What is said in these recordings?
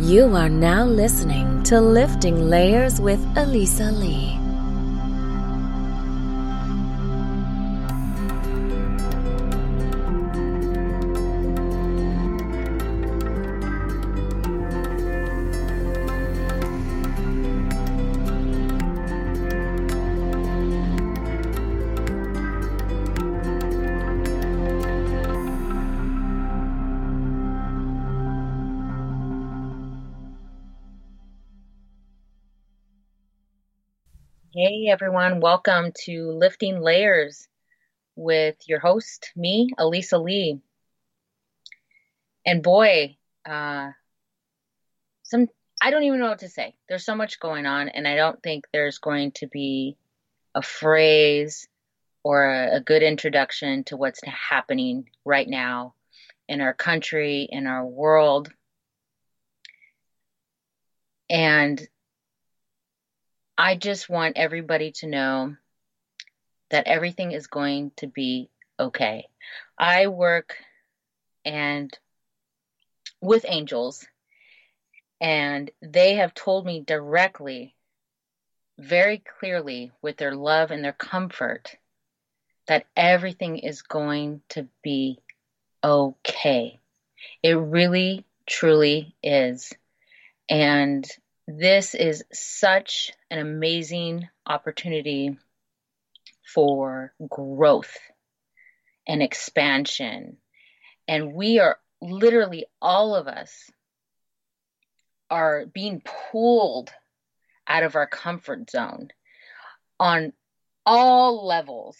You are now listening to Lifting Layers with Elisa Lee. Everyone, welcome to Lifting Layers with your host, me, Elisa Lee. And boy, uh, some I don't even know what to say. There's so much going on, and I don't think there's going to be a phrase or a, a good introduction to what's happening right now in our country, in our world. And I just want everybody to know that everything is going to be okay. I work and with angels and they have told me directly very clearly with their love and their comfort that everything is going to be okay. It really truly is. And this is such an amazing opportunity for growth and expansion. And we are literally, all of us are being pulled out of our comfort zone on all levels.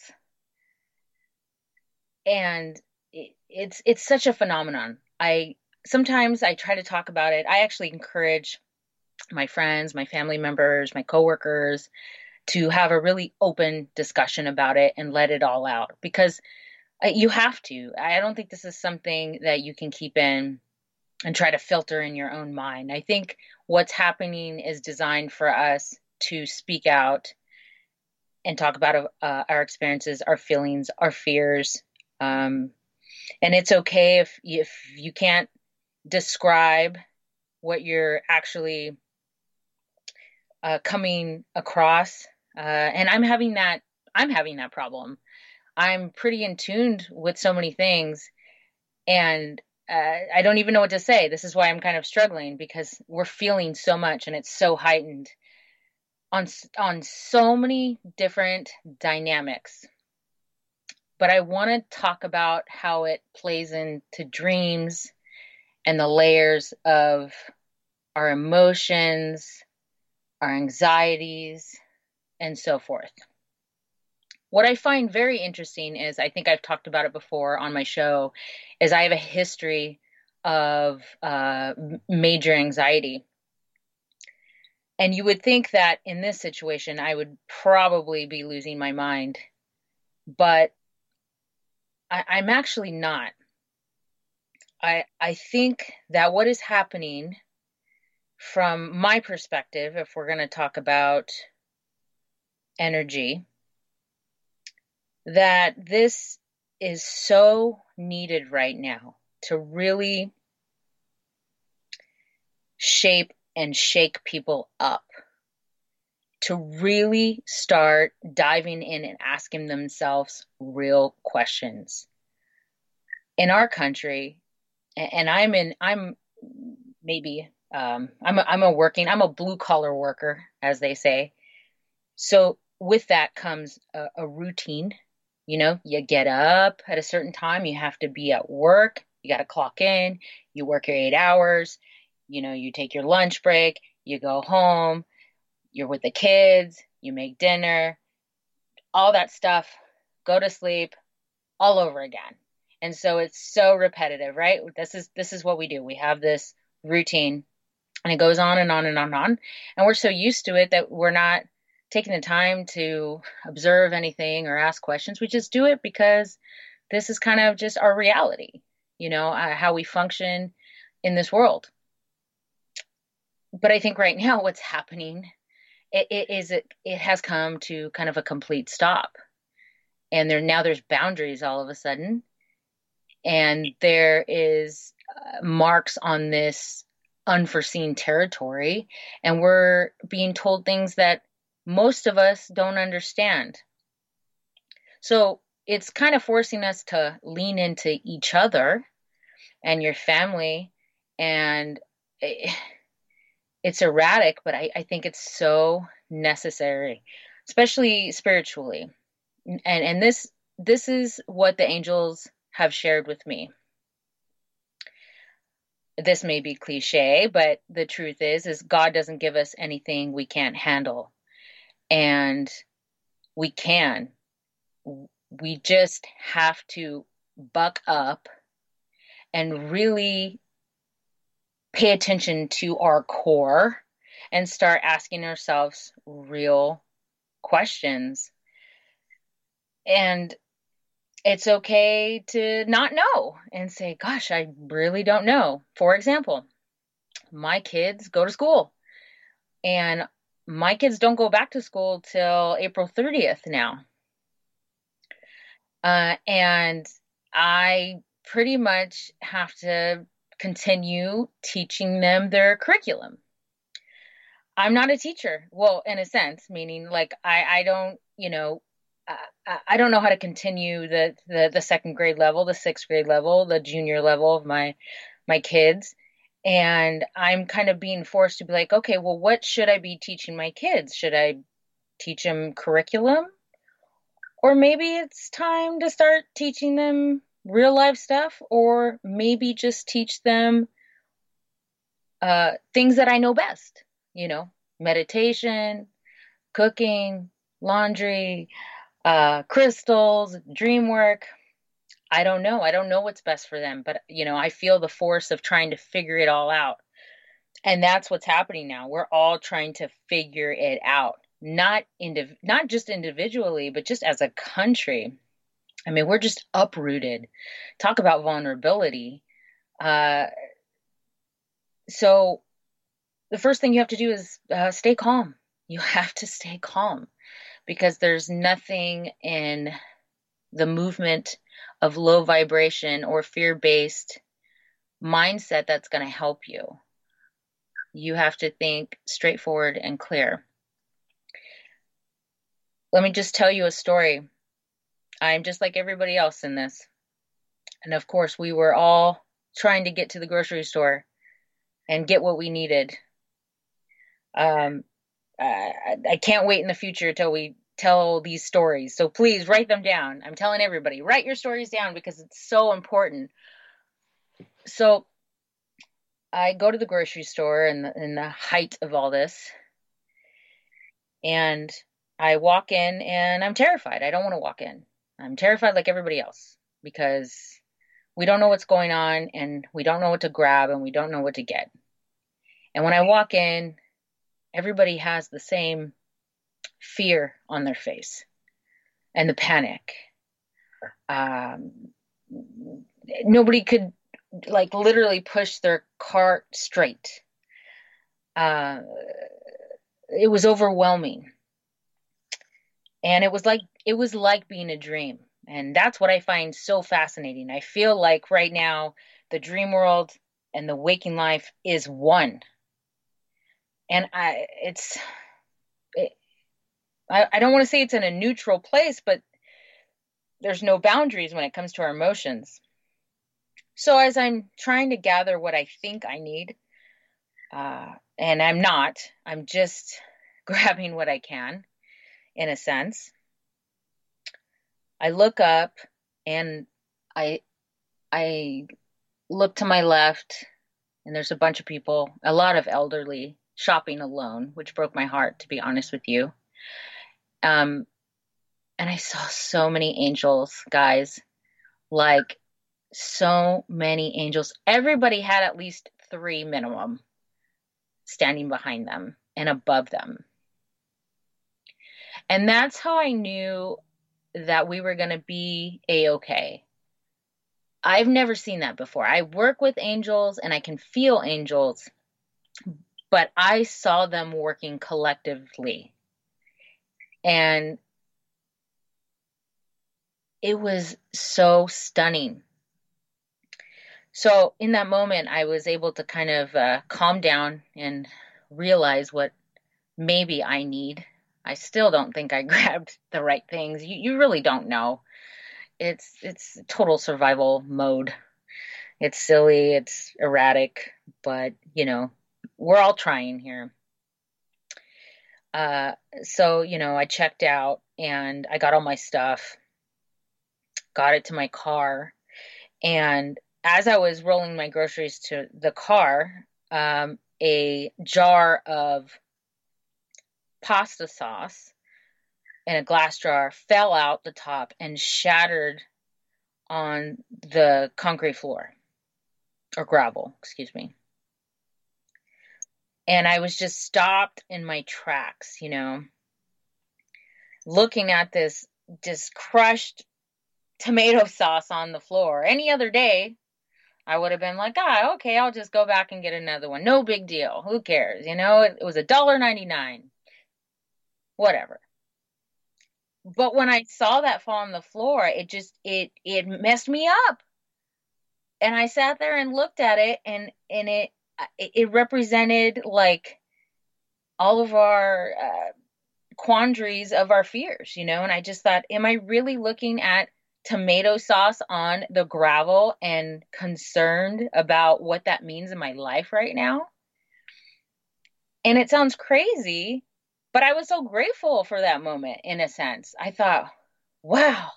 And it, it's it's such a phenomenon. I sometimes I try to talk about it. I actually encourage my friends, my family members, my coworkers to have a really open discussion about it and let it all out because uh, you have to. I don't think this is something that you can keep in and try to filter in your own mind. I think what's happening is designed for us to speak out and talk about uh, our experiences, our feelings, our fears. Um, and it's okay if if you can't describe what you're actually uh, coming across, uh, and I'm having that. I'm having that problem. I'm pretty in tuned with so many things, and uh, I don't even know what to say. This is why I'm kind of struggling because we're feeling so much, and it's so heightened on on so many different dynamics. But I want to talk about how it plays into dreams and the layers of our emotions, our anxieties, and so forth. What I find very interesting is I think I've talked about it before on my show is I have a history of uh, major anxiety. And you would think that in this situation, I would probably be losing my mind, but I, I'm actually not. I, I think that what is happening from my perspective, if we're going to talk about energy, that this is so needed right now to really shape and shake people up, to really start diving in and asking themselves real questions. In our country, and I'm in, I'm maybe um, I'm a, I'm a working I'm a blue collar worker as they say. So with that comes a, a routine. You know, you get up at a certain time. You have to be at work. You got to clock in. You work your eight hours. You know, you take your lunch break. You go home. You're with the kids. You make dinner. All that stuff. Go to sleep. All over again. And so it's so repetitive, right? This is this is what we do. We have this routine and it goes on and on and on and on. And we're so used to it that we're not taking the time to observe anything or ask questions. We just do it because this is kind of just our reality, you know, uh, how we function in this world. But I think right now what's happening it, it is it, it has come to kind of a complete stop. And there now there's boundaries all of a sudden. And there is uh, marks on this unforeseen territory and we're being told things that most of us don't understand. So it's kind of forcing us to lean into each other and your family. And it's erratic, but I, I think it's so necessary, especially spiritually. And, and this, this is what the angels have shared with me this may be cliche, but the truth is is God doesn't give us anything we can't handle. And we can. We just have to buck up and really pay attention to our core and start asking ourselves real questions. And it's okay to not know and say, gosh, I really don't know. For example, my kids go to school and my kids don't go back to school till April 30th now. Uh, and I pretty much have to continue teaching them their curriculum. I'm not a teacher. Well, in a sense, meaning like I, I don't, you know, I don't know how to continue the, the, the second grade level, the sixth grade level, the junior level of my my kids, and I'm kind of being forced to be like, okay, well, what should I be teaching my kids? Should I teach them curriculum, or maybe it's time to start teaching them real life stuff, or maybe just teach them uh, things that I know best. You know, meditation, cooking, laundry uh, crystals, dream work. I don't know. I don't know what's best for them, but you know, I feel the force of trying to figure it all out. And that's what's happening now. We're all trying to figure it out. Not indiv- not just individually, but just as a country. I mean, we're just uprooted. Talk about vulnerability. Uh, so the first thing you have to do is uh, stay calm. You have to stay calm because there's nothing in the movement of low vibration or fear based mindset that's going to help you. You have to think straightforward and clear. Let me just tell you a story. I'm just like everybody else in this. And of course, we were all trying to get to the grocery store and get what we needed. Um, uh, I can't wait in the future till we tell these stories. So please write them down. I'm telling everybody, write your stories down because it's so important. So I go to the grocery store in the, in the height of all this, and I walk in and I'm terrified. I don't want to walk in. I'm terrified like everybody else because we don't know what's going on and we don't know what to grab and we don't know what to get. And when I walk in, everybody has the same fear on their face and the panic. Um, nobody could like literally push their cart straight. Uh, it was overwhelming. And it was like it was like being a dream. And that's what I find so fascinating. I feel like right now the dream world and the waking life is one and I it's it, I, I don't want to say it's in a neutral place, but there's no boundaries when it comes to our emotions. So as I'm trying to gather what I think I need, uh, and I'm not, I'm just grabbing what I can, in a sense. I look up and I I look to my left and there's a bunch of people, a lot of elderly shopping alone, which broke my heart, to be honest with you. Um, and I saw so many angels, guys, like so many angels. Everybody had at least three minimum standing behind them and above them. And that's how I knew that we were going to be a okay. I've never seen that before. I work with angels and I can feel angels, but I saw them working collectively. And it was so stunning. So in that moment, I was able to kind of uh, calm down and realize what maybe I need. I still don't think I grabbed the right things. You, you really don't know. It's it's total survival mode. It's silly, it's erratic, but you know, we're all trying here. Uh, so you know, I checked out and I got all my stuff, got it to my car, and as I was rolling my groceries to the car, um, a jar of pasta sauce in a glass jar fell out the top and shattered on the concrete floor or gravel, excuse me. And I was just stopped in my tracks, you know, looking at this just crushed tomato sauce on the floor. Any other day, I would have been like, ah, okay, I'll just go back and get another one. No big deal. Who cares? You know, it, it was a dollar ninety nine. Whatever. But when I saw that fall on the floor, it just it it messed me up. And I sat there and looked at it, and and it it represented like all of our uh, quandaries of our fears, you know. And I just thought, am I really looking at tomato sauce on the gravel and concerned about what that means in my life right now. And it sounds crazy, but I was so grateful for that moment in a sense. I thought, wow,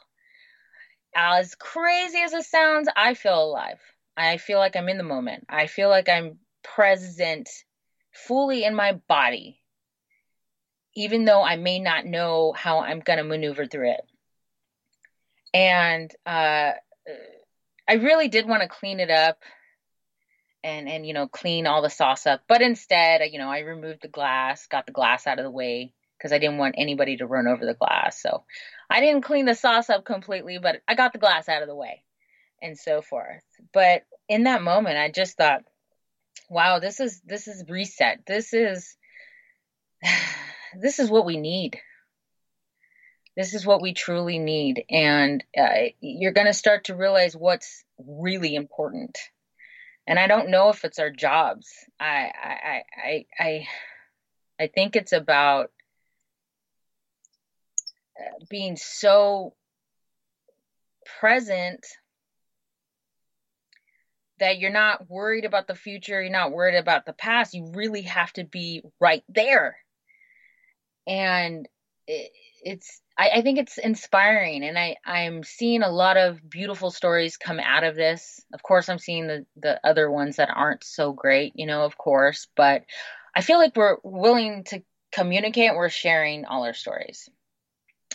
as crazy as it sounds, I feel alive. I feel like I'm in the moment. I feel like I'm present fully in my body, even though I may not know how I'm going to maneuver through it and uh, I really did want to clean it up and and you know clean all the sauce up, but instead, you know, I removed the glass, got the glass out of the way because I didn't want anybody to run over the glass. So I didn't clean the sauce up completely, but I got the glass out of the way and so forth. But in that moment, I just thought, wow, this is this is reset. This is this is what we need this is what we truly need. And uh, you're going to start to realize what's really important. And I don't know if it's our jobs. I, I, I, I, I think it's about uh, being so present that you're not worried about the future, you're not worried about the past. You really have to be right there. And it, it's I, I, think it's inspiring and I, I'm seeing a lot of beautiful stories come out of this. Of course I'm seeing the, the other ones that aren't so great, you know, of course, but I feel like we're willing to communicate, we're sharing all our stories.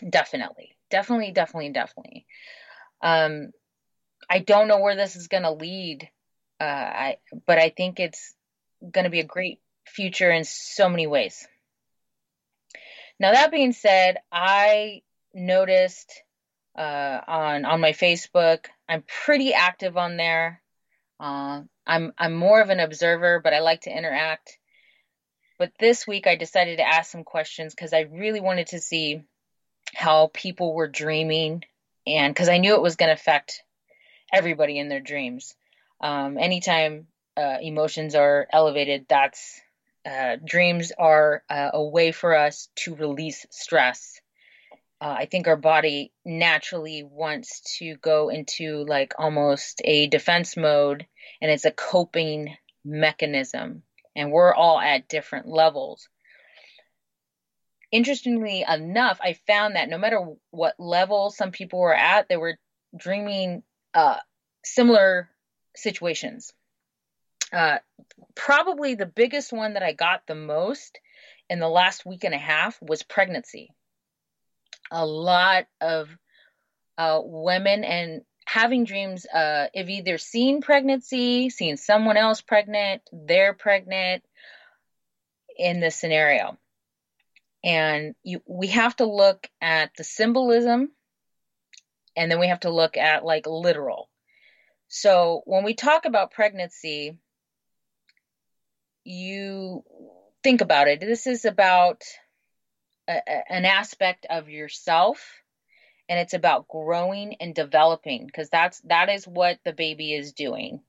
Definitely. Definitely, definitely, definitely. Um I don't know where this is gonna lead. Uh I but I think it's gonna be a great future in so many ways. Now that being said, I noticed uh, on on my Facebook, I'm pretty active on there. Uh, I'm I'm more of an observer, but I like to interact. But this week, I decided to ask some questions because I really wanted to see how people were dreaming, and because I knew it was going to affect everybody in their dreams. Um, anytime uh, emotions are elevated, that's uh, dreams are uh, a way for us to release stress. Uh, I think our body naturally wants to go into like almost a defense mode, and it's a coping mechanism. And we're all at different levels. Interestingly enough, I found that no matter what level some people were at, they were dreaming uh, similar situations. Uh, probably the biggest one that I got the most in the last week and a half was pregnancy. A lot of uh, women and having dreams uh, of either seeing pregnancy, seeing someone else pregnant, they're pregnant in this scenario. And you, we have to look at the symbolism and then we have to look at like literal. So when we talk about pregnancy, you think about it, this is about a, an aspect of yourself and it's about growing and developing because that's that is what the baby is doing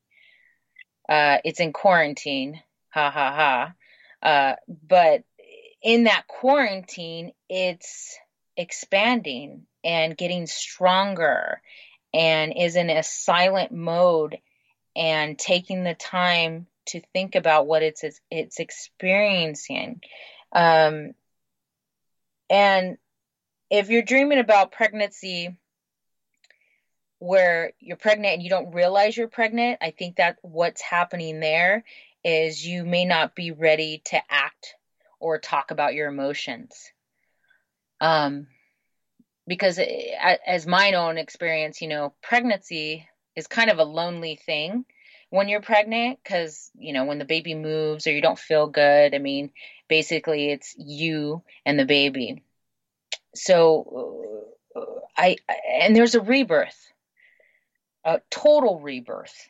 Uh, it's in quarantine. Ha ha ha. Uh, but in that quarantine, it's expanding and getting stronger and is in a silent mode and taking the time to think about what it's it's experiencing um, and if you're dreaming about pregnancy where you're pregnant and you don't realize you're pregnant, I think that what's happening there is you may not be ready to act or talk about your emotions. Um, because as my own experience, you know, pregnancy is kind of a lonely thing when you're pregnant because, you know, when the baby moves or you don't feel good, I mean, basically it's you and the baby. So uh, I, and there's a rebirth a total rebirth.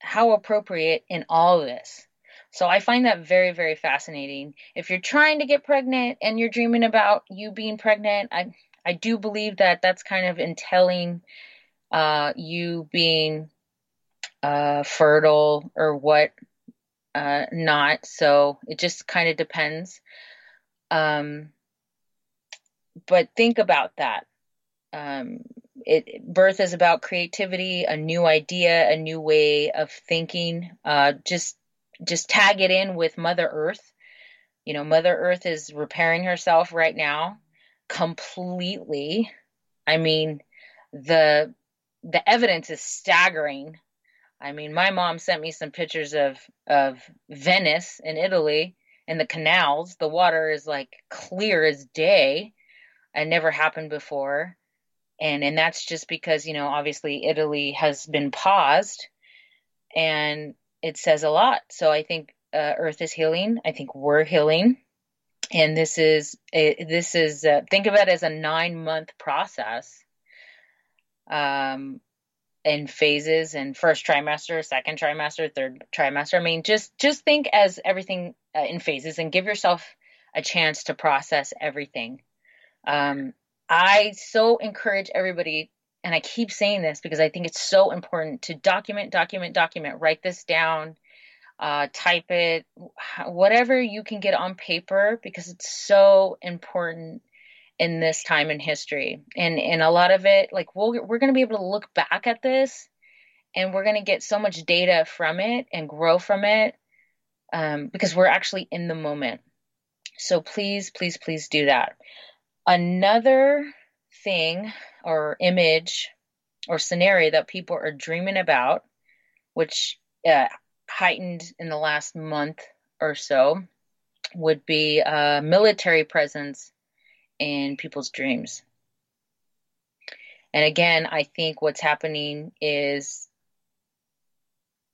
How appropriate in all of this. So I find that very, very fascinating. If you're trying to get pregnant and you're dreaming about you being pregnant, I I do believe that that's kind of entailing uh, you being uh, fertile or what uh, not. So it just kind of depends. Um, but think about that. Um, it birth is about creativity, a new idea, a new way of thinking. Uh, just just tag it in with Mother Earth. You know, Mother Earth is repairing herself right now completely. I mean, the the evidence is staggering. I mean, my mom sent me some pictures of of Venice in Italy and the canals. The water is like clear as day. It never happened before and and that's just because you know obviously Italy has been paused, and it says a lot. So I think uh, Earth is healing. I think we're healing, and this is this is think of it as a nine month process. Um, in phases and first trimester, second trimester, third trimester. I mean, just just think as everything uh, in phases and give yourself a chance to process everything. Um, I so encourage everybody, and I keep saying this because I think it's so important to document, document, document, write this down, uh, type it, whatever you can get on paper, because it's so important in this time in history. And and a lot of it, like we'll, we're going to be able to look back at this, and we're going to get so much data from it and grow from it, um, because we're actually in the moment. So please, please, please do that. Another thing or image or scenario that people are dreaming about, which uh, heightened in the last month or so, would be a military presence in people's dreams. And again, I think what's happening is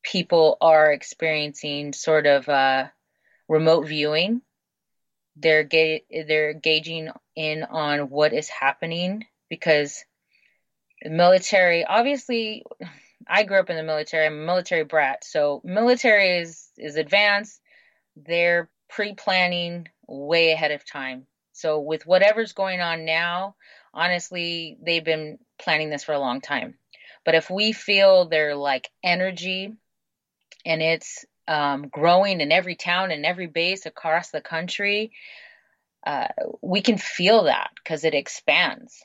people are experiencing sort of uh, remote viewing they're ga- they're gauging in on what is happening because the military obviously I grew up in the military. I'm a military brat. So military is is advanced. They're pre-planning way ahead of time. So with whatever's going on now, honestly, they've been planning this for a long time. But if we feel their like energy and it's um, growing in every town and every base across the country, uh, we can feel that because it expands.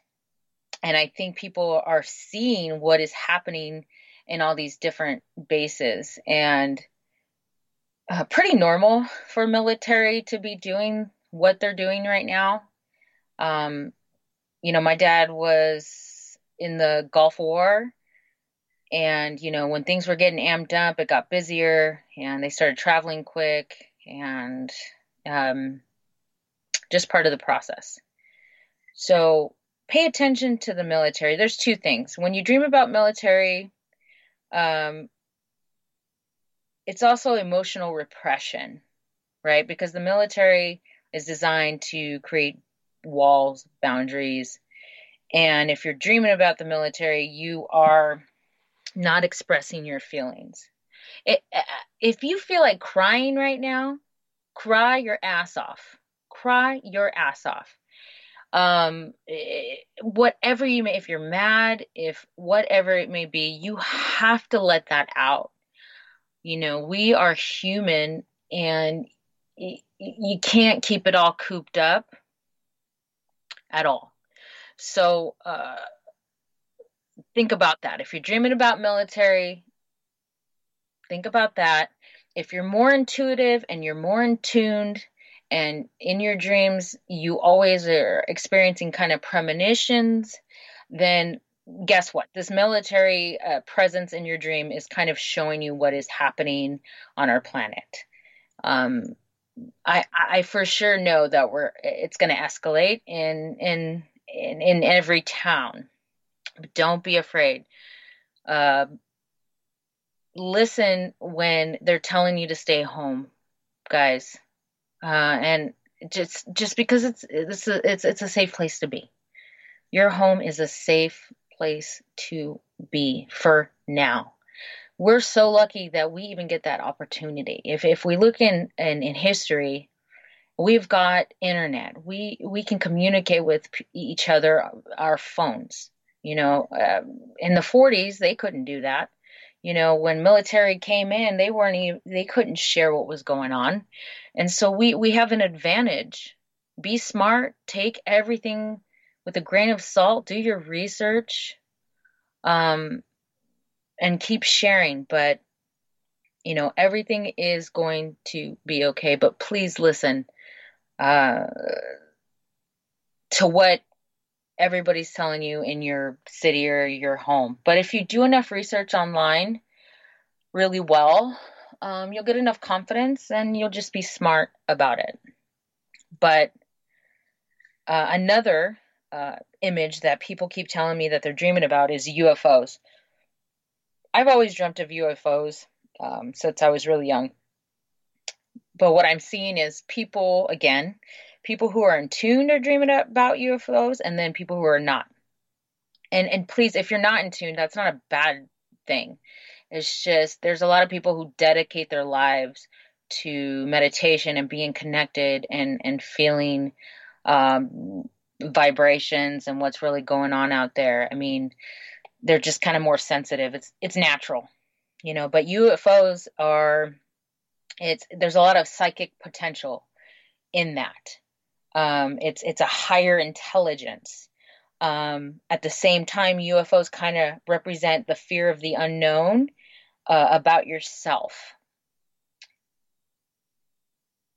And I think people are seeing what is happening in all these different bases and uh, pretty normal for military to be doing what they're doing right now. Um, you know, my dad was in the Gulf War and, you know, when things were getting amped up, it got busier and they started traveling quick and um, just part of the process. So pay attention to the military. There's two things. When you dream about military, um, it's also emotional repression, right? Because the military is designed to create walls, boundaries. And if you're dreaming about the military, you are not expressing your feelings. It, if you feel like crying right now, cry your ass off. Cry your ass off. Um, eh, whatever you may, if you're mad, if whatever it may be, you have to let that out. You know, we are human and you can't keep it all cooped up at all. So, uh, think about that. If you're dreaming about military, think about that. If you're more intuitive and you're more in tuned and in your dreams you always are experiencing kind of premonitions, then guess what? This military uh, presence in your dream is kind of showing you what is happening on our planet. Um, I, I for sure know that we're it's going to escalate in in in in every town. But don't be afraid. Uh, listen when they're telling you to stay home, guys, uh, and just just because it's it's a, it's it's a safe place to be. Your home is a safe place to be for now. We're so lucky that we even get that opportunity. If if we look in in, in history, we've got internet. We we can communicate with each other our phones. You know, uh, in the 40s they couldn't do that. You know, when military came in, they weren't even, they couldn't share what was going on, and so we we have an advantage. Be smart. Take everything with a grain of salt. Do your research, um, and keep sharing. But you know, everything is going to be okay. But please listen uh, to what everybody's telling you in your city or your home. But if you do enough research online really well, um, you'll get enough confidence and you'll just be smart about it. But uh, another uh, image that people keep telling me that they're dreaming about is UFOs. I've always dreamt of UFOs um, since I was really young. But what I'm seeing is people, again, people who are in tune are dreaming about UFOs, and then people who are not. And and please, if you're not in tune, that's not a bad thing. It's just there's a lot of people who dedicate their lives to meditation and being connected and and feeling um, vibrations and what's really going on out there. I mean, they're just kind of more sensitive. It's it's natural, you know. But UFOs are it's there's a lot of psychic potential in that. Um, it's it's a higher intelligence. Um, at the same time, UFOs kind of represent the fear of the unknown uh, about yourself.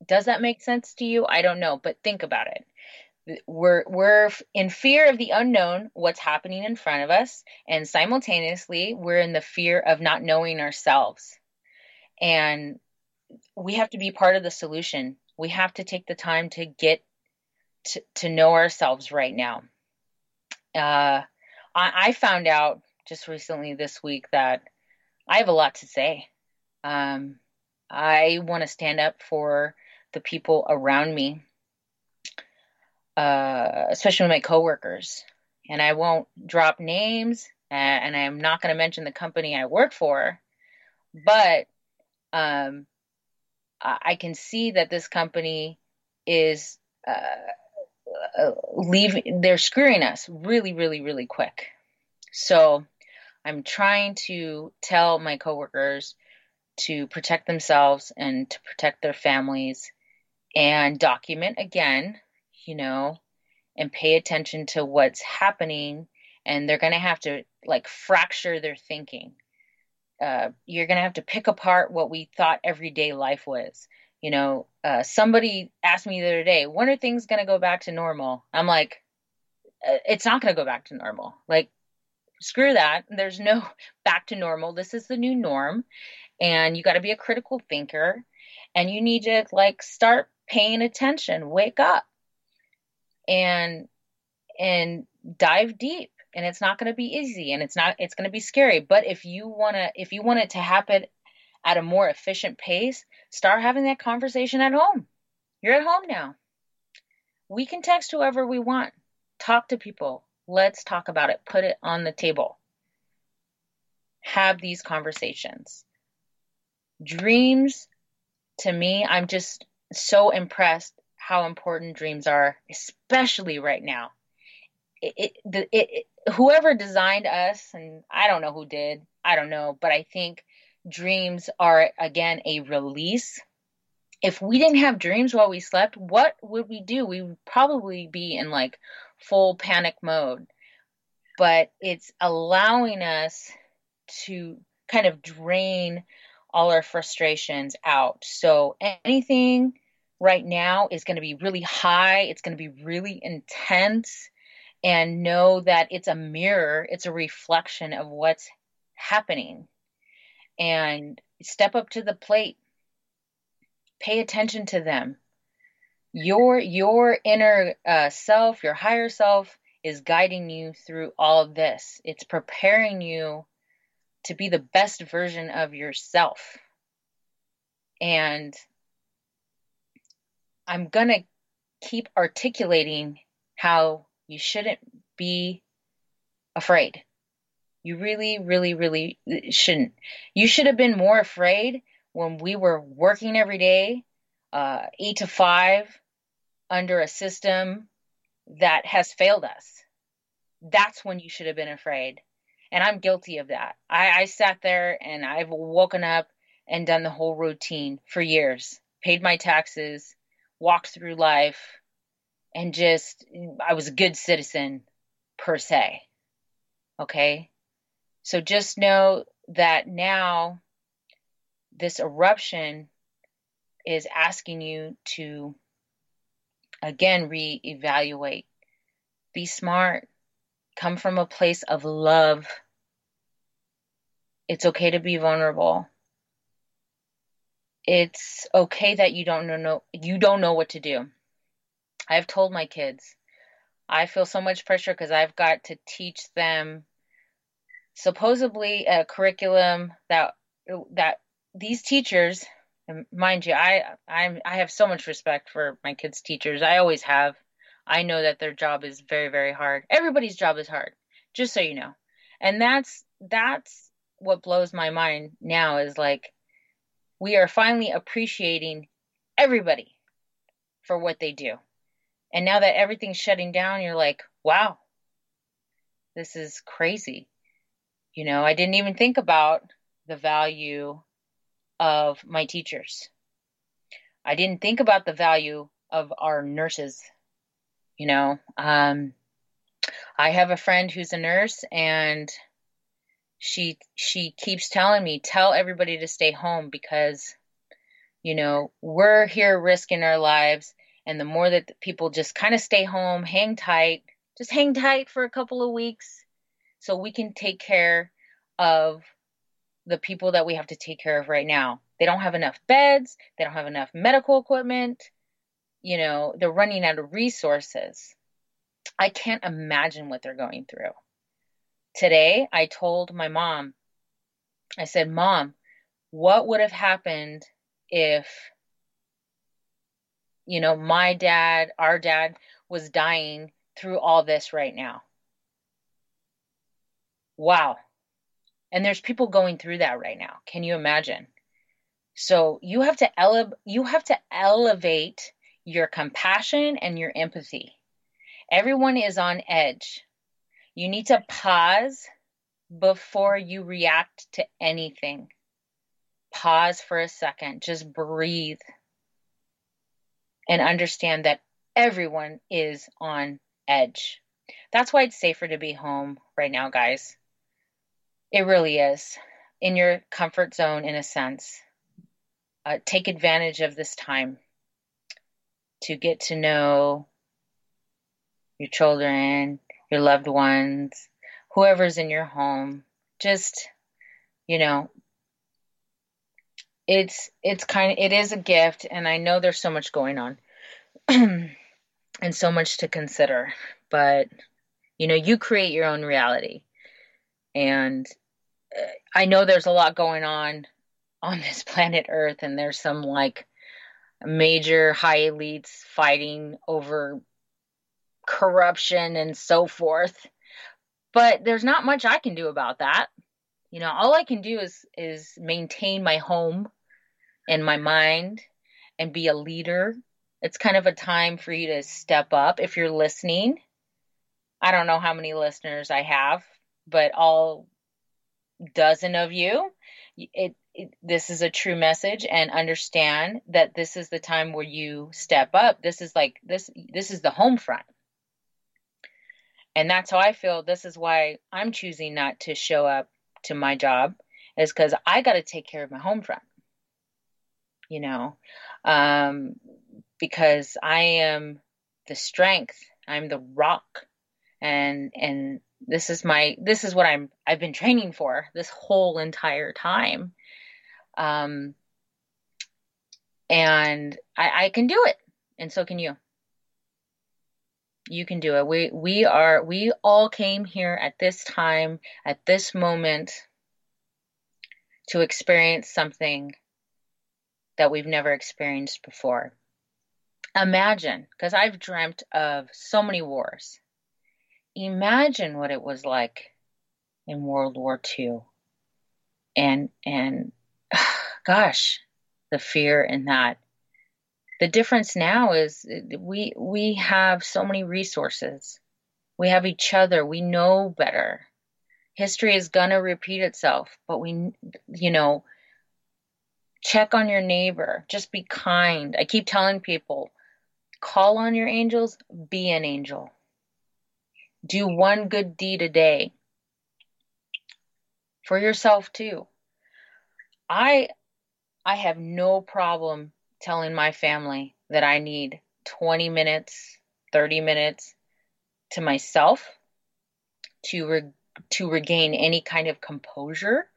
Does that make sense to you? I don't know, but think about it. We're we're in fear of the unknown, what's happening in front of us, and simultaneously we're in the fear of not knowing ourselves. And we have to be part of the solution. We have to take the time to get to, know ourselves right now. Uh, I, I found out just recently this week that I have a lot to say. Um, I want to stand up for the people around me, uh, especially my coworkers. And I won't drop names, and I'm not going to mention the company I work for, but um, I can see that this company is uh, leaving, they're screwing us really, really, really quick. So I'm trying to tell my coworkers to protect themselves and to protect their families and document again, you know, and pay attention to what's happening. And they're going to have to like fracture their thinking uh, you're going to have to pick apart what we thought everyday life was. You know, uh, somebody asked me the other day, when are things going to go back to normal? I'm like, uh, it's not going to go back to normal. Like, screw that. There's no back to normal. This is the new norm. And you got to be a critical thinker and you need to like start paying attention, wake up and, and dive deep and it's not going to be easy and it's not it's going to be scary but if you want to if you want it to happen at a more efficient pace start having that conversation at home. You're at home now. We can text whoever we want. Talk to people. Let's talk about it. Put it on the table. Have these conversations. Dreams to me i'm just so impressed how important dreams are especially right now. It, it, it, whoever designed us, and I don't know who did, I don't know, but I think dreams are again a release. If we didn't have dreams while we slept, what would we do? We would probably be in like full panic mode. But it's allowing us to kind of drain all our frustrations out. So anything right now is going to be really high, it's going to be really intense and know that it's a mirror, it's a reflection of what's happening. And step up to the plate. Pay attention to them. Your your inner uh, self, your higher self is guiding you through all of this. It's preparing you to be the best version of yourself. And I'm going to keep articulating how you shouldn't be afraid. You really, really, really shouldn't. You should have been more afraid when we were working every day, uh, eight to five, under a system that has failed us. That's when you should have been afraid. And I'm guilty of that. I, I sat there and I've woken up and done the whole routine for years, paid my taxes, walked through life, and just, I was a good citizen per se. Okay? So just know that now this eruption is asking you to again reevaluate. Be smart. Come from a place of love. It's okay to be vulnerable. It's okay that you don't know you don't know what to do. I've told my kids, I feel so much pressure because I've got to teach them supposedly a curriculum that that these teachers mind you i i i have so much respect for my kids teachers. I always have. I know that their job is very very hard. Everybody's job is hard just so you know. And that's that's what blows my mind now is like we are finally appreciating everybody for what they do. And now that everything's shutting down, you're like, wow, this is crazy. You know, I didn't even think about the value of my teachers. I didn't think about the value of our nurses. You know, um, I have a friend who's a nurse and she she keeps telling me tell everybody to stay home because you know we're here risking our lives and the more that people just kind of stay home, hang tight, just hang tight for a couple of weeks so we can take care of the people that we have to take care of right now. They don't have enough beds, they don't have enough medical equipment, you know, they're running out of resources. I can't imagine what they're going through. Today, I told my mom, I said, Mom, what would have happened if you know, my dad, our dad was dying through all this right now. Wow. And there's people going through that right now. Can you imagine? So you have to ele- you have to elevate your compassion and your empathy. Everyone is on edge. You need to pause before you react to anything. Pause for a second. Just breathe and understand that everyone is on edge. That's why it's safer to be home right now, guys. It really is. In your comfort zone, in a sense. Uh, take advantage of this time to get to know your children, your loved ones, whoever's in your home. Just, you know, it's it's kind of it is a gift and i know there's so much going on and so much to consider but you know you create your own reality and uh, i know there's a lot going on on this planet earth and there's some like major high elites fighting over corruption and so forth but there's not much i can do about that you know all i can do is is maintain my home and my mind and be a leader. It's kind of a time for you to step up if you're listening. I don't know how many listeners I have, but all dozen of you, it this is a true message and understand that this is the time where you step up. This is like this this is the home front. And that's how I feel. This is why I'm choosing not to show up to my job is cuz I got to take care of my home front. You know, um because I am the strength. I'm the rock. And and this is my this is what I'm I've been training for this whole entire time. Um and I, I can do it. And so can you. You can do it. We we are we all came here at this time, at this moment to experience something that we've never experienced before. Imagine, because I've dreamt of so many wars imagine what it was like in World War II. And and gosh, the fear in that. The difference now is we we have so many resources. We have each other. We know better. History is going to repeat itself, but we you know check on your neighbor. Just be kind. I keep telling people call on your angels, be an angel. Do one good deed a day for yourself too. I I have no problem telling my family that I need 20 minutes, 30 minutes to myself to re- to regain any kind of composure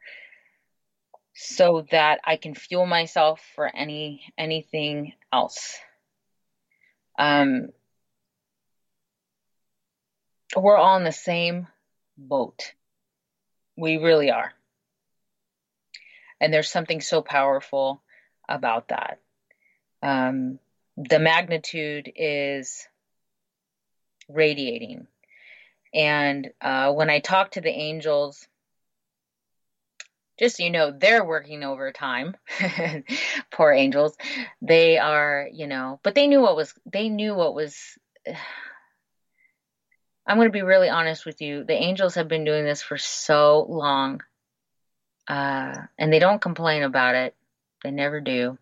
so that I can fuel myself for any anything else. Um, we're all in the same boat. We really are. And there's something so powerful about that. Um, the magnitude is radiating. And uh, when I talk to the angels, just so you know, they're working overtime. Poor angels. They are, you know, but they knew what was, they knew what was I'm going to be really honest with you. The Angels have been doing this for so long, uh, and they don't complain about it. They never do.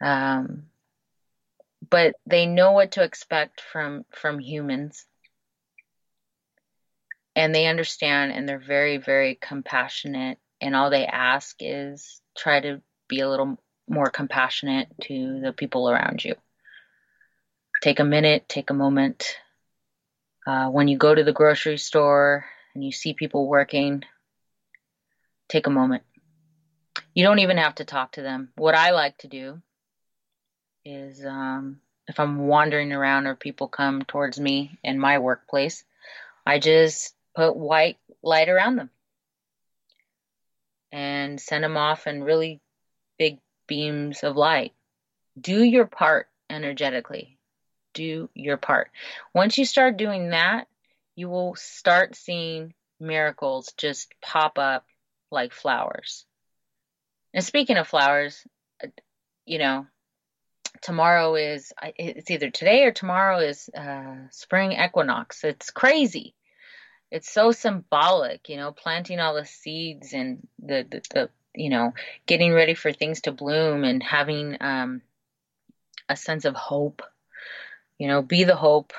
Um, but they know what to expect from from humans, and they understand, and they're very, very compassionate. And all they ask is try to be a little more compassionate to the people around you. Take a minute, take a moment uh, when you go to the grocery store and you see people working, take a moment. You don't even have to talk to them. What I like to do is um, if I'm wandering around or people come towards me in my workplace, I just put white light around them and send them off in really big beams of light. Do your part energetically do your part. Once you start doing that, you will start seeing miracles just pop up like flowers. And speaking of flowers, you know, tomorrow is it's either today or tomorrow is uh, spring equinox. It's crazy. It's so symbolic, you know, planting all the seeds and the the, the you know getting ready for things to bloom and having um, a sense of hope you know, be the hope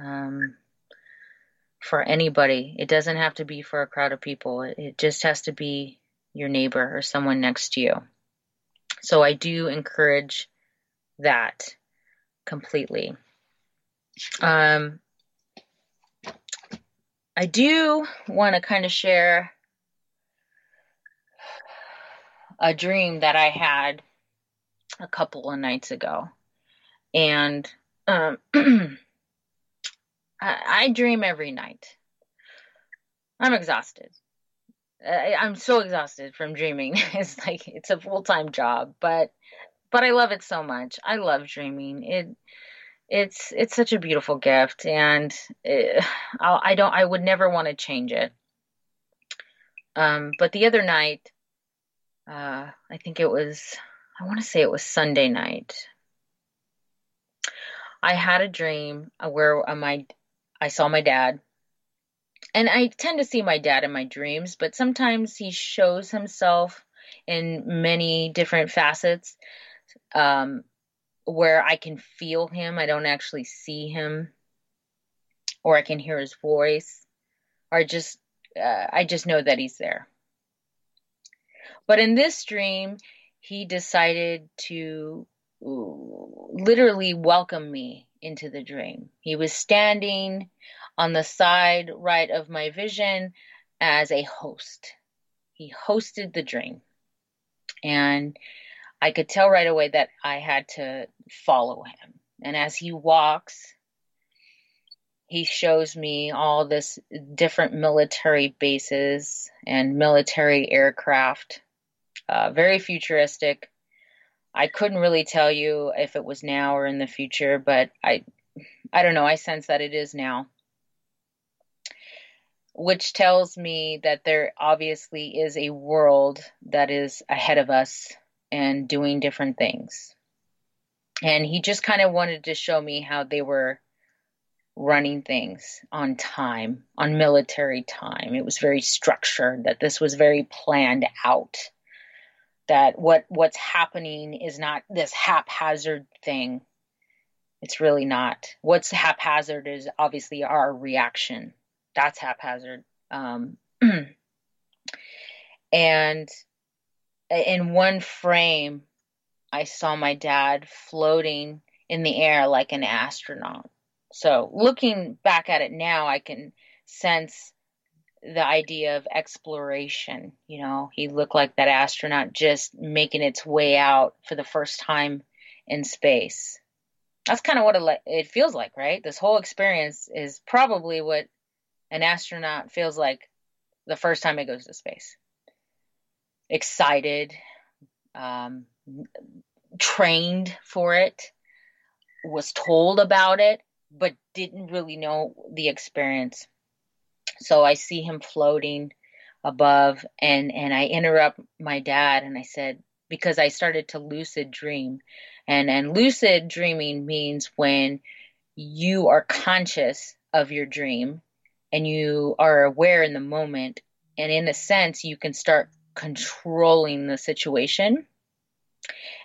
um, for anybody. It doesn't have to be for a crowd of people, it just has to be your neighbor or someone next to you. So I do encourage that completely. Um, I do want to kind of share a dream that I had a couple of nights ago. And um, I, I dream every night. I'm exhausted. I, I'm so exhausted from dreaming. It's like it's a full time job, but but I love it so much. I love dreaming. It it's it's such a beautiful gift, and it, I'll, I don't I would never want to change it. Um, but the other night, uh, I think it was I want to say it was Sunday night. I had a dream where uh, my I saw my dad. And I tend to see my dad in my dreams, but sometimes he shows himself in many different facets um, where I can feel him. I don't actually see him, or I can hear his voice, or just uh, I just know that he's there. But in this dream, he decided to literally welcome me into the dream. He was standing on the side right of my vision as a host. He hosted the dream. And I could tell right away that I had to follow him. And as he walks, he shows me all this different military bases and military aircraft, uh, very futuristic. I couldn't really tell you if it was now or in the future, but I, I don't know. I sense that it is now which tells me that there obviously is a world that is ahead of us and doing different things. And he just kind of wanted to show me how they were running things on time, on military time. It was very structured, that this was very planned out. That what what's happening is not this haphazard thing. It's really not. What's haphazard is obviously our reaction that's haphazard. Um, and in one frame, I saw my dad floating in the air like an astronaut. So looking back at it now, I can sense the idea of exploration. You know, he looked like that astronaut just making its way out for the first time in space. That's kind of what it, feels like, right? This whole experience is probably what an astronaut feels like the first time it goes to space. Excited, um, trained for it, was told about it, but didn't really know the experience. So I see him floating above and and I interrupt my dad and I said because I started to lucid dream. And and lucid dreaming means when you are conscious of your dream and you are aware in the moment and in a sense you can start controlling the situation.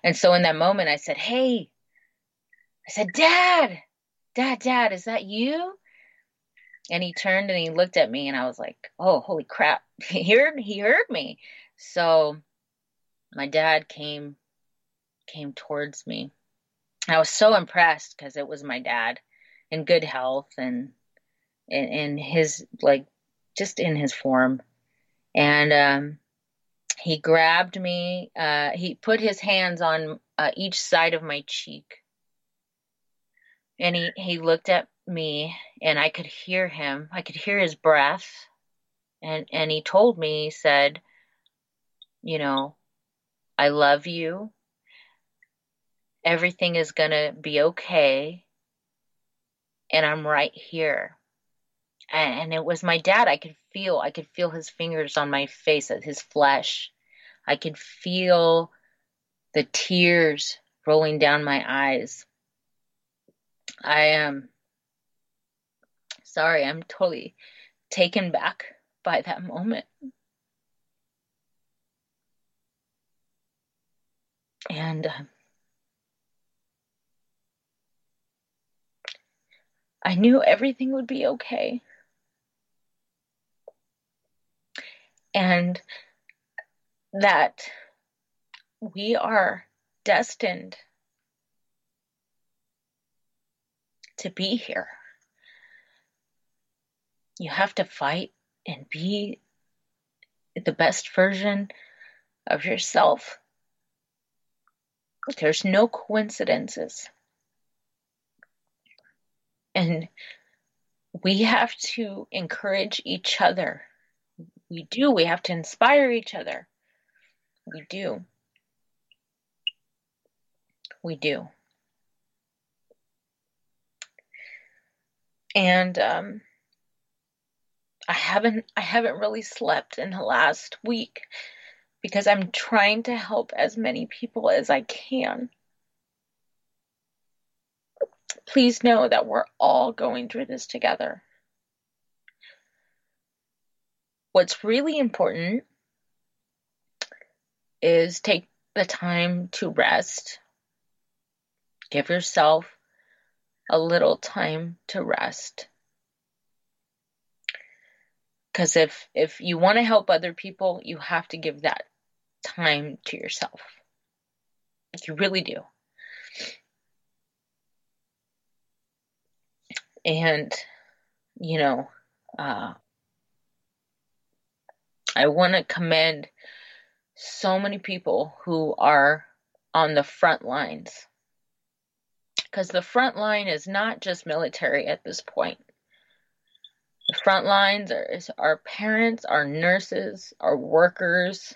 And so in that moment i said hey i said dad dad dad is that you and he turned and he looked at me and i was like oh holy crap. He heard he heard me. So my dad came came towards me. I was so impressed because it was my dad in good health and in, his like just in his form. And um, he grabbed me uh, he put his hands on uh, each side of my cheek. And he, he looked at me and i could hear him i could hear his breath and and he told me he said you know i love you everything is going to be okay and i'm right here and and it was my dad. I could feel, I could feel his fingers on my face, uh, his flesh. I could feel the tears rolling down my eyes. I am sorry, I'm totally taken back by that moment. And uh, I knew everything would be okay. and that we are destined to be here. You have to fight and be the best version of yourself. There's no coincidences. And we have to encourage each other we do. We have to inspire each other. We do. We do. And um, I haven't I haven't really slept in the last week because I'm trying to help as many people as I can. Please know that we're all going through this together. what's really important is take the time to rest. Give yourself a little time to rest. Because if, if you want to help other people, you have to give that time to yourself. You really do. And, you know, uh, I want to commend so many people who are on the front lines. Because the front line is not just military at this point. The front lines are our parents, our nurses, our workers,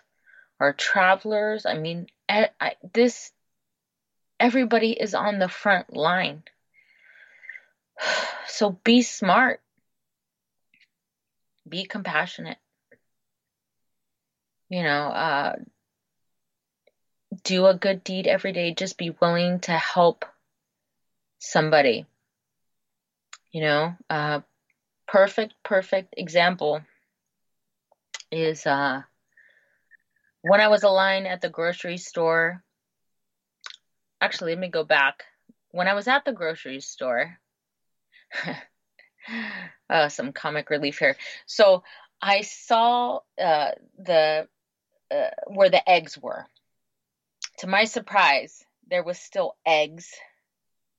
our travelers. I mean, I, this everybody is on the front line. So be smart. Be compassionate. You know, uh, do a good deed every day. Just be willing to help somebody. You know, uh, perfect, perfect example is uh, when I was a line at the grocery store. Actually, let me go back. When I was at the grocery store, uh, some comic relief here. So I saw uh, the uh, where the eggs were. To my surprise, there was still eggs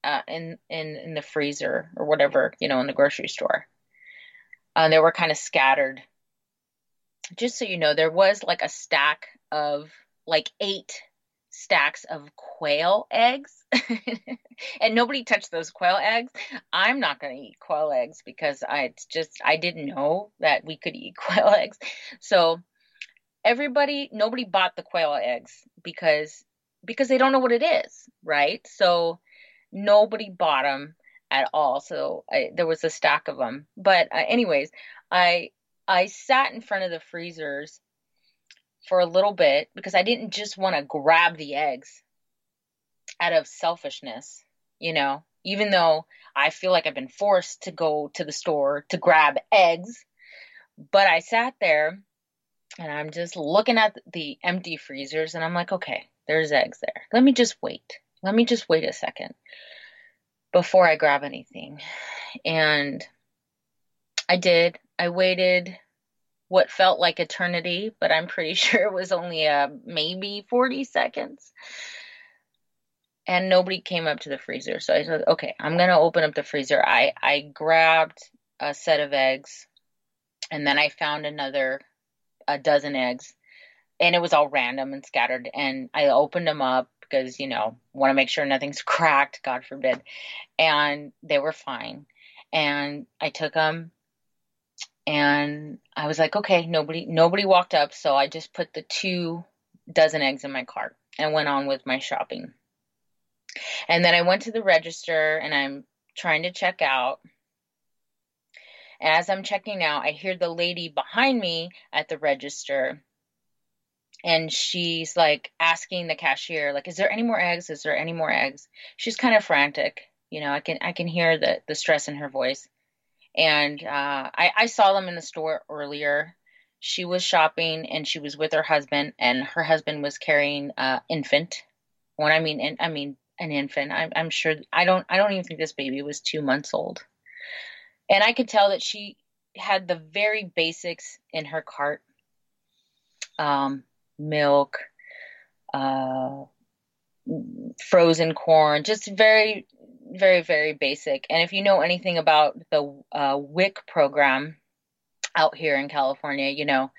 uh, in in in the freezer or whatever you know in the grocery store. Uh, they were kind of scattered. Just so you know, there was like a stack of like eight stacks of quail eggs. And nobody touched those quail eggs. I'm not going to eat quail eggs because i it's just i didn't know that we could eat quail eggs. So everybody nobody bought the quail eggs because because they don't know what it is right? So nobody bought them at all so I, there was a stack of them but uh, anyways i i sat in front of the freezers for a little bit because I didn't just want to grab the eggs out of selfishness, you know, even though I feel like I've been forced to go to the store to grab eggs. But I sat there and I'm just looking at the empty freezers and I'm like, okay, there's eggs there. Let me just wait. Let me just wait a second before I grab anything. And I did. I waited what felt like eternity, but I'm pretty sure it was only a uh, maybe 40 seconds. And nobody came up to the freezer. So I said, okay, I'm going to open up the freezer. I, I grabbed a set of eggs and then I found another, a dozen eggs and it was all random and scattered. And I opened them up because, you know, want to make sure nothing's cracked, God forbid. And they were fine. And I took them and I was like, okay, nobody nobody walked up, so I just put the two dozen eggs in my cart and went on with my shopping. And then I went to the register and I'm trying to check out. As I'm checking out, I hear the lady behind me at the register and she's like asking the cashier like is there any more eggs is there any more eggs she's kind of frantic you know i can i can hear the the stress in her voice and uh, I, I saw them in the store earlier. She was shopping and she was with her husband, and her husband was carrying an uh, infant. When I mean, in, I mean an infant. I'm, I'm sure. I don't. I don't even think this baby was two months old. And I could tell that she had the very basics in her cart: um, milk, uh, frozen corn, just very very, very basic. And if you know anything about the uh, WIC program out here in California, you know,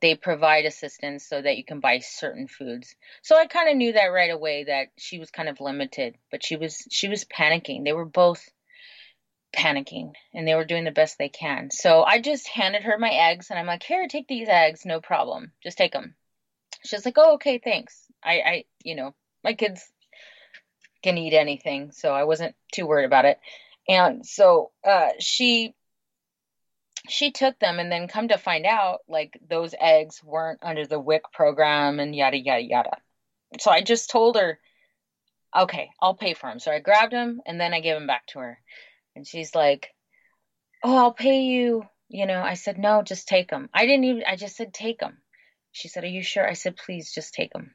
they provide assistance so that you can buy certain foods. So I kind of knew that right away that she was kind of limited, but she was she was panicking. They were both panicking and they were doing the best they can. So I just handed her my eggs and I'm like, "Here, take these eggs, no problem. Just take them." She's like, "Oh, okay, thanks." I I, you know, my kids can eat anything, so I wasn't too worried about it. And so uh, she she took them, and then come to find out, like those eggs weren't under the WIC program, and yada yada yada. So I just told her, okay, I'll pay for them. So I grabbed them, and then I gave them back to her, and she's like, oh, I'll pay you. You know, I said no, just take them. I didn't even. I just said take them. She said, Are you sure? I said, Please just take them.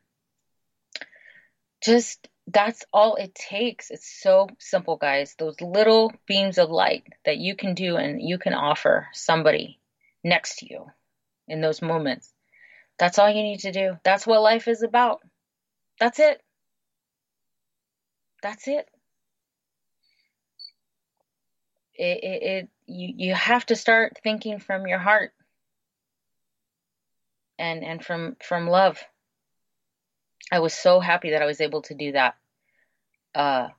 Just that's all it takes. It's so simple, guys. Those little beams of light that you can do and you can offer somebody next to you in those moments. That's all you need to do. That's what life is about. That's it. That's it. It, it, it you you have to start thinking from your heart and and from from love. I was so happy that I was able to do that uh,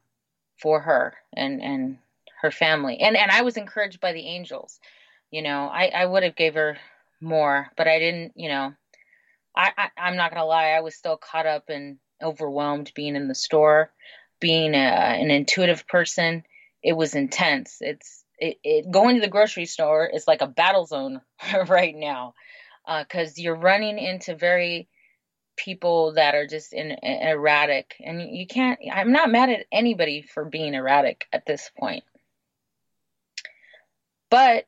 for her and and her family, and and I was encouraged by the angels. You know, I I would have gave her more, but I didn't. You know, I, I I'm not gonna lie, I was still caught up and overwhelmed being in the store, being a, an intuitive person. It was intense. It's it, it going to the grocery store is like a battle zone right now because uh, you're running into very people that are just in, in, erratic. And you can't i'm not mad at anybody for being erratic at this point. But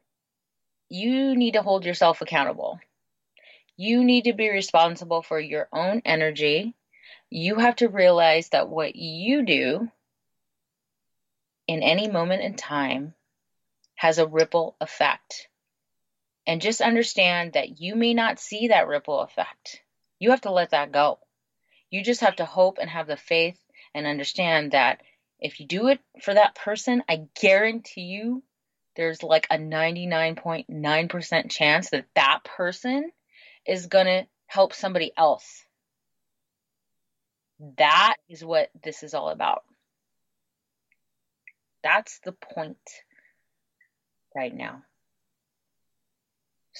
you need to hold yourself accountable. You need to be responsible for your own energy. You have to realize that what you do in any moment in time has a ripple effect and just understand that you may not see that ripple effect you have to let that go. You just have to hope and have the faith and understand that if you do it for that person, I guarantee you there's like a 99.9% chance that that person is going to help somebody else. That is what this is all about. That's the point right now.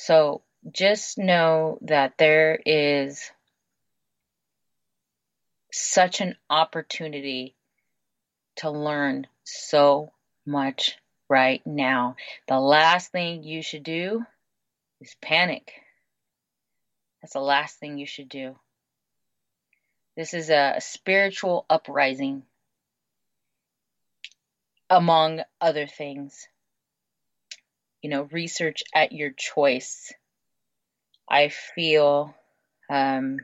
So just know that there is such an opportunity to learn so much right now. The last thing you should do is panic. That's the last thing you should do. This is a, spiritual uprising, among other things. You know, research at your choice. I feel um,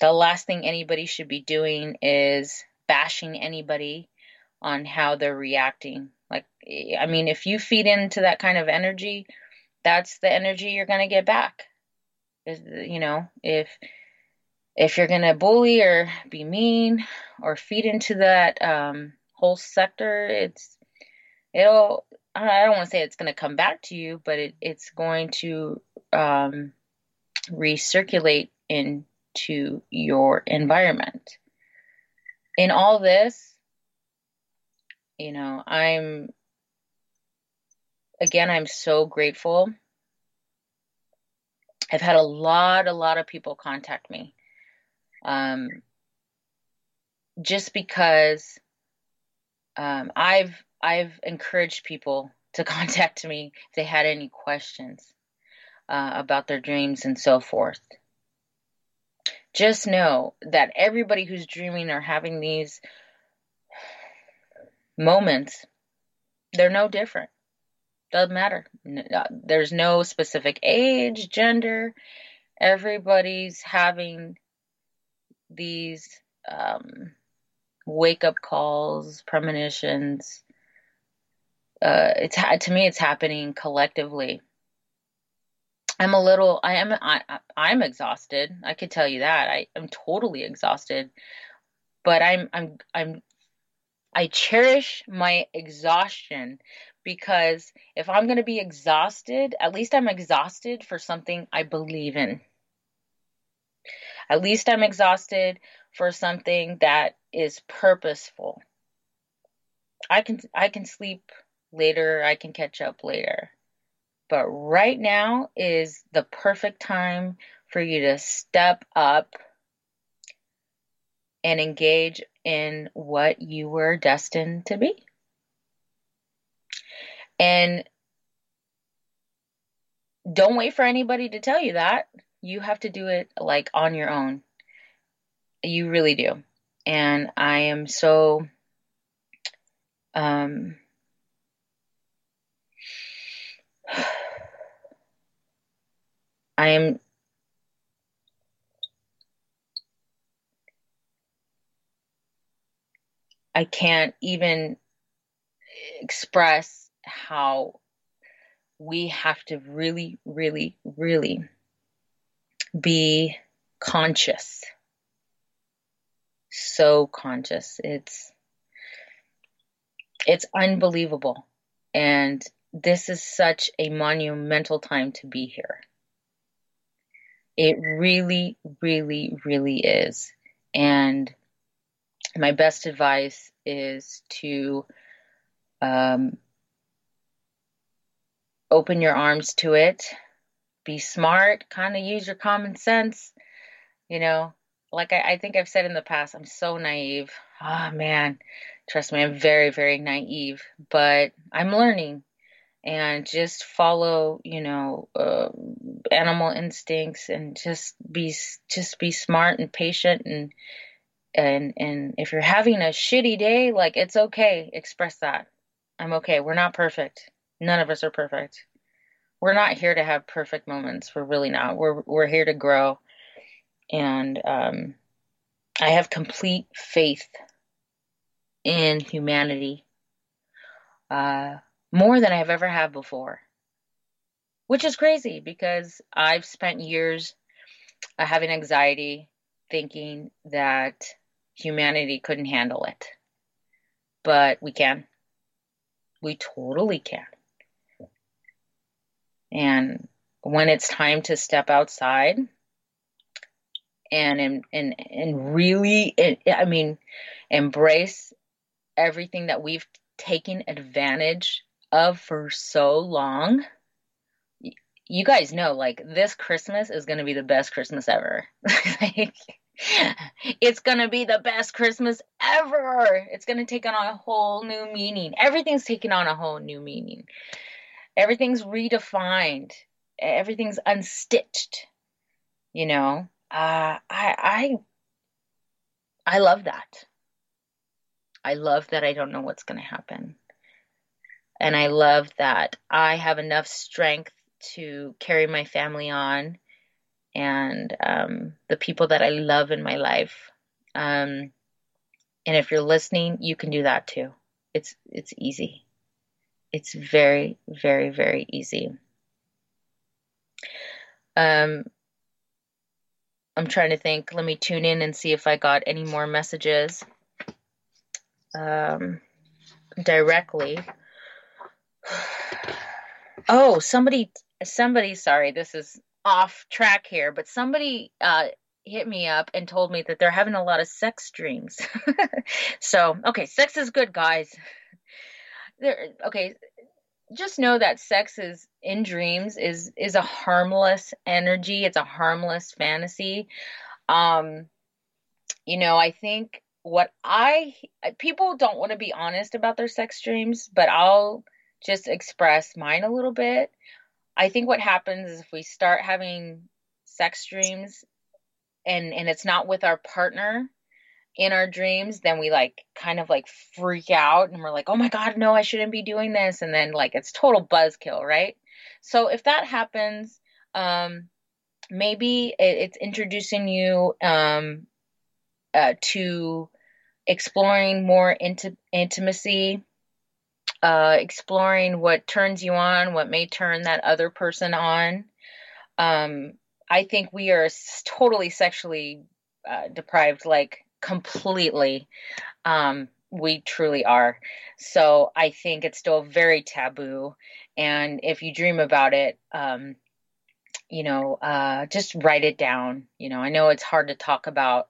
the last thing anybody should be doing is bashing anybody on how they're reacting. Like, I mean, if you feed into that kind of energy, that's the energy you're going to get back. Is You know, if if you're going to bully or be mean or feed into that um, whole sector, it's it'll I don't want to say it's going to come back to you, but it, it's going to um, recirculate into your environment. In all this, you know, I'm, again, I'm so grateful. I've had a lot, a lot of people contact me. Um, just because um, I've I've encouraged people to contact me if they had any questions uh, about their dreams and so forth. Just know that everybody who's dreaming or having these moments, they're no different. Doesn't matter. Uh, there's no specific age, gender. Everybody's having these um, wake up calls, premonitions, uh, it's to me it's happening collectively. I'm a little I am I I'm exhausted. I could tell you that. I am totally exhausted. But I'm I'm I'm I cherish my exhaustion because if I'm going to be exhausted, at least I'm exhausted for something I believe in. At least I'm exhausted for something that is purposeful. I can I can sleep later, I can catch up later. But right now is the perfect time for you to step up and engage in what you were destined to be. And don't wait for anybody to tell you that. You have to do it like on your own. You really do. And I am so um I am I can't even express how we have to really, really, really be conscious. So conscious. It's it's unbelievable. And this is such a monumental time to be here. It really, really, really is. And my best advice is to um, open your arms to it, be smart, kind of use your common sense. You know, like I, I, think I've said in the past, I'm so naive. Oh man, trust me, I'm very, very naive, but I'm learning and just follow, you know, uh, animal instincts and just be, just be smart and patient and, and, and if you're having a shitty day, like it's okay, express that. I'm okay. We're not perfect. None of us are perfect. We're not here to have perfect moments. We're really not. We're we're here to grow. And um, I have complete faith in humanity, uh, more than I've ever had before. Which is crazy because I've spent years uh, having anxiety, thinking that humanity couldn't handle it. But we can. We totally can. And when it's time to step outside and and and, and really I mean embrace everything that we've taken advantage of for so long. You guys know like this christmas is going to be the best christmas ever. Like, it's going to be the best christmas ever. It's going to take on a whole new meaning. Everything's taking on a whole new meaning. Everything's redefined. Everything's unstitched you know? Uh, I I I love that. I love that I don't know what's going to happen. And I love that I have enough strength to carry my family on and um, the people that I love in my life. Um, and if you're listening, you can do that too. It's it's easy. It's very very very easy. Um, I'm trying to think. Let me tune in and see if I got any more messages um, directly. Oh, somebody, somebody, sorry, this is off track here, but somebody uh, hit me up and told me that they're having a lot of sex dreams. so, okay, sex is good, guys. There, okay, just know that sex is in dreams is is a harmless energy it's a harmless fantasy um you know i think what i people don't want to be honest about their sex dreams but i'll just express mine a little bit i think what happens is if we start having sex dreams and and it's not with our partner in our dreams, then we like kind of like freak out and we're like, oh my God, no, I shouldn't be doing this. And then like it's total buzzkill, right? So if that happens, um, maybe it, it's introducing you um, uh, to exploring more inti- intimacy, uh, exploring what turns you on, what may turn that other person on. Um, I think we are totally sexually uh, deprived, like completely. Um, we truly are. So I think it's still very taboo. And if you dream about it, um, you know, uh, just write it down. You know, I know it's hard to talk about,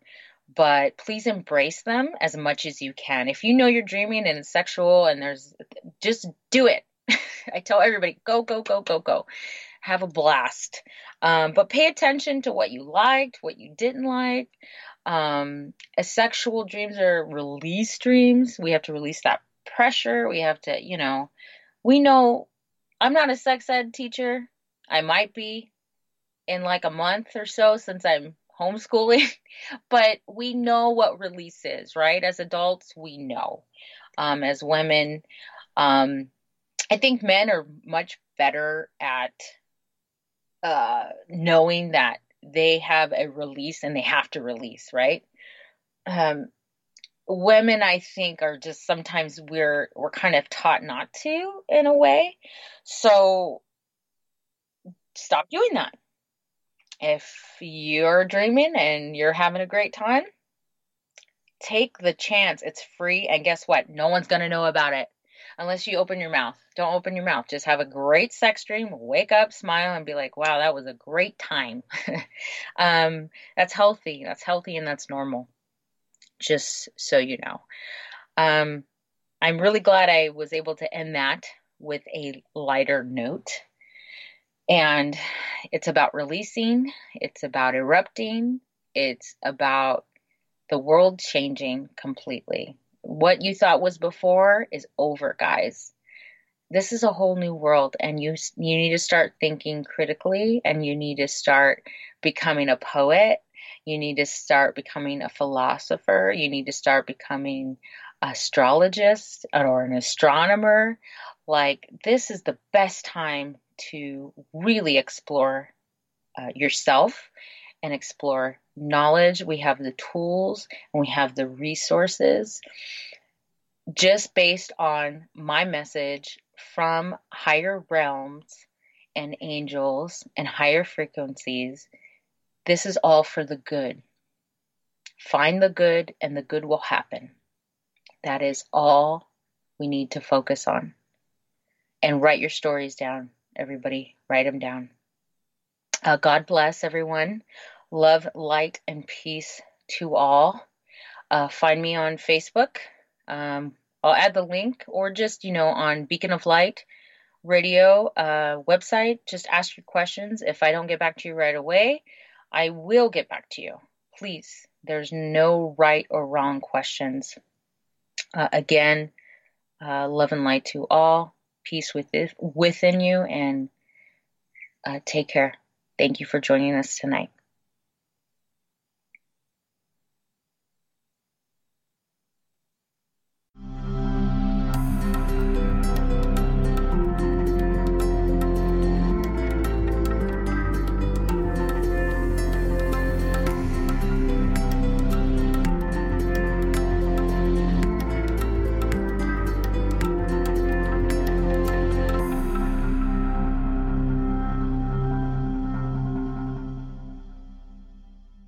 but please embrace them as much as you can. If you know you're dreaming and it's sexual and there's just do it. I tell everybody, go, go, go, go, go. Have a blast. Um, but pay attention to what you liked, what you didn't like. Um, sexual dreams are release dreams. We have to release that pressure. We have to, you know, we know I'm not a sex ed teacher. I might be in like a month or so since I'm homeschooling, but we know what release is, right? As adults, we know. Um, as women, um, I think men are much better at uh, knowing that they have a release and they have to release, right? Um, women I think are just sometimes we're we're kind of taught not to in a way. So stop doing that. If you're dreaming and you're having a great time, take the chance. It's free and guess what? No one's going to know about it unless you open your mouth. Don't open your mouth. Just have a great sex dream, wake up, smile, and be like, wow, that was a great time. um, that's healthy. That's healthy and that's normal. Just so you know. Um, I'm really glad I was able to end that with a lighter note. And it's about releasing, it's about erupting, it's about the world changing completely. What you thought was before is over, guys. This is a whole new world and you you need to start thinking critically and you need to start becoming a poet. You need to start becoming a philosopher. You need to start becoming astrologist or an astronomer. Like this is the best time to really explore uh, yourself and explore knowledge. We have the tools and we have the resources just based on my message from higher realms and angels and higher frequencies. This is all for the good. Find the good, and the good will happen. That is all we need to focus on. And write your stories down, everybody. Write them down. Uh, God bless everyone. Love, light, and peace to all. Uh, find me on Facebook. Um, I'll add the link, or just you know on Beacon of Light Radio uh, website. Just ask your questions. If I don't get back to you right away, I will get back to you. Please, there's no right or wrong questions. Uh, again, uh, love and light to all, peace within, within you, and uh, take care. Thank you for joining us tonight.